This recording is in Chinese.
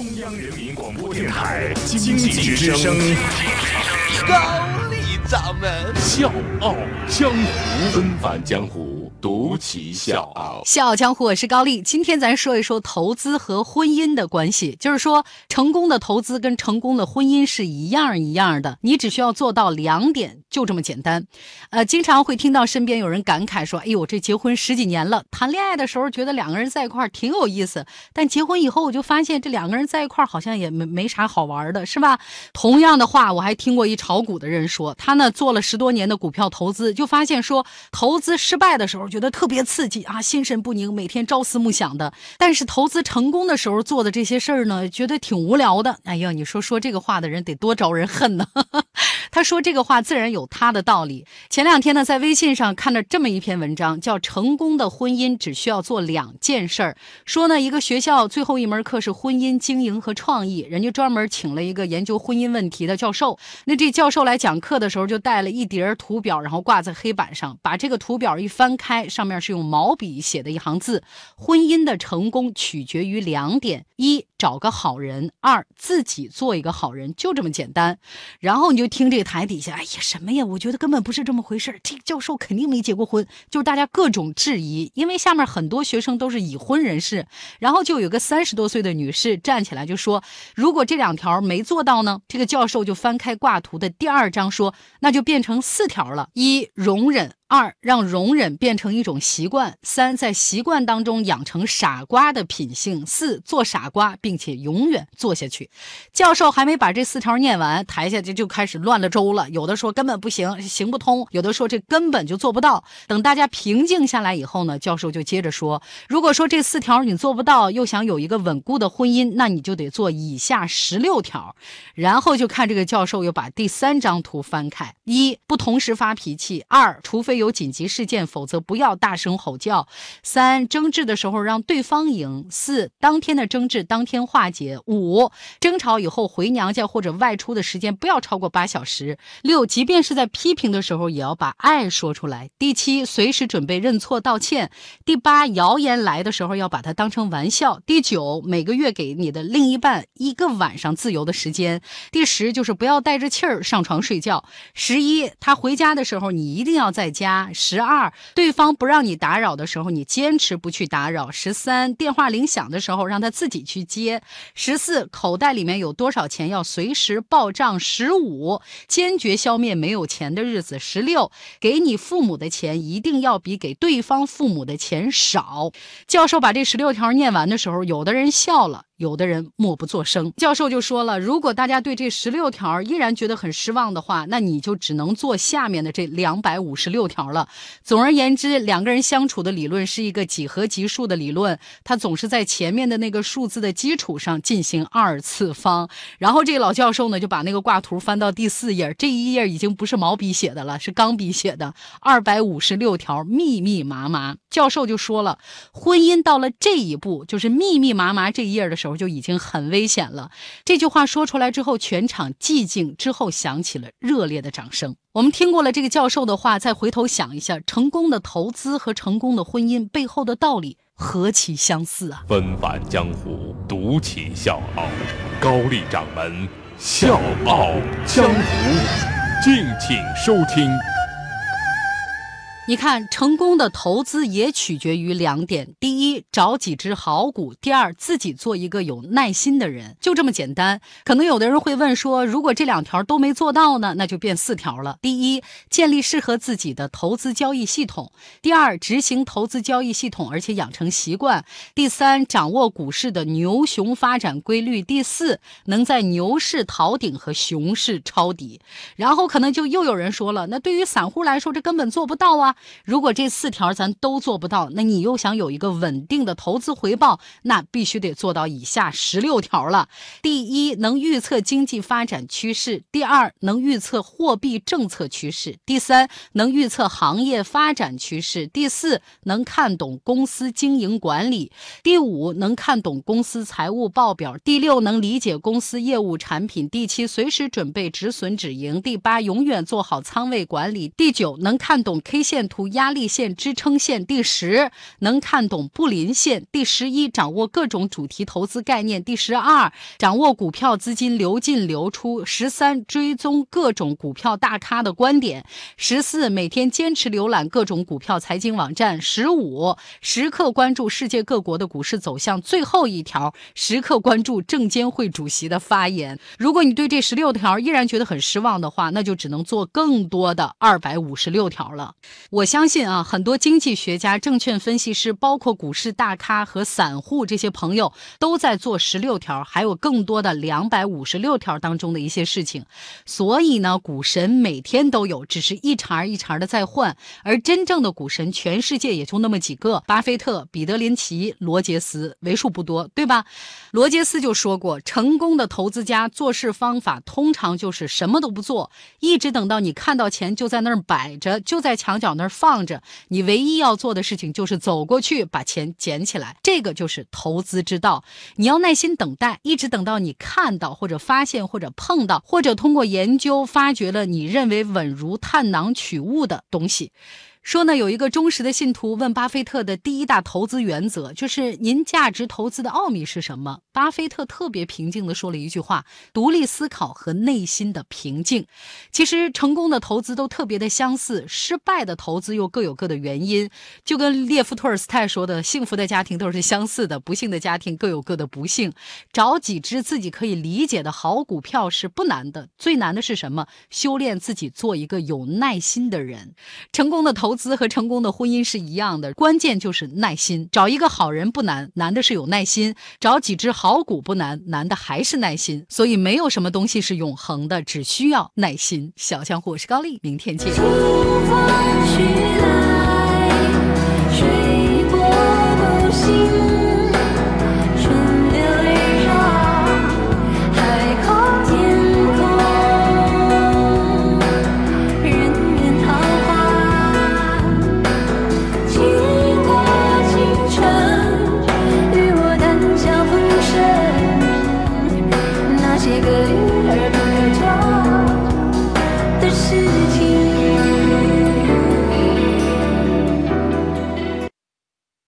中央人民广播电台经济之声，高丽掌门笑傲江湖，纷繁江湖，独骑笑傲。笑傲江湖，我是高丽。今天咱说一说投资和婚姻的关系，就是说成功的投资跟成功的婚姻是一样一样的，你只需要做到两点，就这么简单。呃，经常会听到身边有人感慨说：“哎呦，这结婚十几年了，谈恋爱的时候觉得两个人在一块儿挺有意思，但结婚以后我就发现这两个人在一块儿好像也没没啥好玩的，是吧？”同样的话，我还听过一炒股的人说，他呢做了十多年的股票投资，就发现说投资失败的时候觉得特别刺激啊，心神不宁，每天朝思暮想的；但是投资成功的时候做的这些事儿呢，觉得挺无聊的。哎呀，你说说这个话的人得多招人恨呢？他说这个话自然有他的道理。前两天呢，在微信上看了这么一篇文章，叫《成功的婚姻只需要做两件事儿》。说呢，一个学校最后一门课是婚姻经营和创意，人家专门请了一个研究婚姻问题的教授。那这教授来讲课的时候，就带了一叠图表，然后挂在黑板上。把这个图表一翻开，上面是用毛笔写的一行字：婚姻的成功取决于两点，一找个好人，二自己做一个好人，就这么简单。然后你就听这个台底下，哎呀，什么呀？我觉得根本不是这么回事这个教授肯定没结过婚，就是大家各种质疑。因为下面很多学生都是已婚人士，然后就有个三十多岁的女士站起来就说：“如果这两条没做到呢？”这个教授就翻开挂图的第二章说：“那就变成四条了：一容忍。”二让容忍变成一种习惯，三在习惯当中养成傻瓜的品性，四做傻瓜并且永远做下去。教授还没把这四条念完，台下就就开始乱了周了。有的说根本不行，行不通；有的说这根本就做不到。等大家平静下来以后呢，教授就接着说：如果说这四条你做不到，又想有一个稳固的婚姻，那你就得做以下十六条。然后就看这个教授又把第三张图翻开：一不同时发脾气；二除非有紧急事件，否则不要大声吼叫。三、争执的时候让对方赢。四、当天的争执当天化解。五、争吵以后回娘家或者外出的时间不要超过八小时。六、即便是在批评的时候，也要把爱说出来。第七，随时准备认错道歉。第八，谣言来的时候要把它当成玩笑。第九，每个月给你的另一半一个晚上自由的时间。第十，就是不要带着气儿上床睡觉。十一，他回家的时候你一定要在家。十二，对方不让你打扰的时候，你坚持不去打扰。十三，电话铃响的时候，让他自己去接。十四，口袋里面有多少钱要随时报账。十五，坚决消灭没有钱的日子。十六，给你父母的钱一定要比给对方父母的钱少。教授把这十六条念完的时候，有的人笑了。有的人默不作声，教授就说了：如果大家对这十六条依然觉得很失望的话，那你就只能做下面的这两百五十六条了。总而言之，两个人相处的理论是一个几何级数的理论，它总是在前面的那个数字的基础上进行二次方。然后这个老教授呢，就把那个挂图翻到第四页，这一页已经不是毛笔写的了，是钢笔写的，二百五十六条，密密麻麻。教授就说了，婚姻到了这一步，就是密密麻麻这一页的时候。就已经很危险了。这句话说出来之后，全场寂静，之后响起了热烈的掌声。我们听过了这个教授的话，再回头想一下，成功的投资和成功的婚姻背后的道理何其相似啊！纷繁江湖，独起笑傲，高丽掌门笑傲江湖，敬请收听。你看，成功的投资也取决于两点：第一，找几只好股；第二，自己做一个有耐心的人，就这么简单。可能有的人会问说，如果这两条都没做到呢？那就变四条了。第一，建立适合自己的投资交易系统；第二，执行投资交易系统，而且养成习惯；第三，掌握股市的牛熊发展规律；第四，能在牛市逃顶和熊市抄底。然后可能就又有人说了，那对于散户来说，这根本做不到啊。如果这四条咱都做不到，那你又想有一个稳定的投资回报，那必须得做到以下十六条了。第一，能预测经济发展趋势；第二，能预测货币政策趋势；第三，能预测行业发展趋势；第四，能看懂公司经营管理；第五，能看懂公司财务报表；第六，能理解公司业务产品；第七，随时准备止损止盈；第八，永远做好仓位管理；第九，能看懂 K 线。图压力线、支撑线；第十，能看懂布林线；第十一，掌握各种主题投资概念；第十二，掌握股票资金流进流出；十三，追踪各种股票大咖的观点；十四，每天坚持浏览各种股票财经网站；十五，时刻关注世界各国的股市走向；最后一条，时刻关注证监会主席的发言。如果你对这十六条依然觉得很失望的话，那就只能做更多的二百五十六条了。我相信啊，很多经济学家、证券分析师，包括股市大咖和散户这些朋友，都在做十六条，还有更多的两百五十六条当中的一些事情。所以呢，股神每天都有，只是一茬一茬的在换。而真正的股神，全世界也就那么几个：巴菲特、彼得林奇、罗杰斯，为数不多，对吧？罗杰斯就说过，成功的投资家做事方法通常就是什么都不做，一直等到你看到钱就在那儿摆着，就在墙角那儿放着，你唯一要做的事情就是走过去把钱捡起来。这个就是投资之道。你要耐心等待，一直等到你看到或者发现或者碰到或者通过研究发掘了你认为稳如探囊取物的东西。说呢，有一个忠实的信徒问巴菲特的第一大投资原则，就是您价值投资的奥秘是什么？巴菲特特别平静地说了一句话：独立思考和内心的平静。其实成功的投资都特别的相似，失败的投资又各有各的原因。就跟列夫·托尔斯泰说的：“幸福的家庭都是相似的，不幸的家庭各有各的不幸。”找几只自己可以理解的好股票是不难的，最难的是什么？修炼自己，做一个有耐心的人。成功的投。投资和成功的婚姻是一样的，关键就是耐心。找一个好人不难，难的是有耐心；找几只好股不难，难的还是耐心。所以没有什么东西是永恒的，只需要耐心。小江湖，我是高丽，明天见。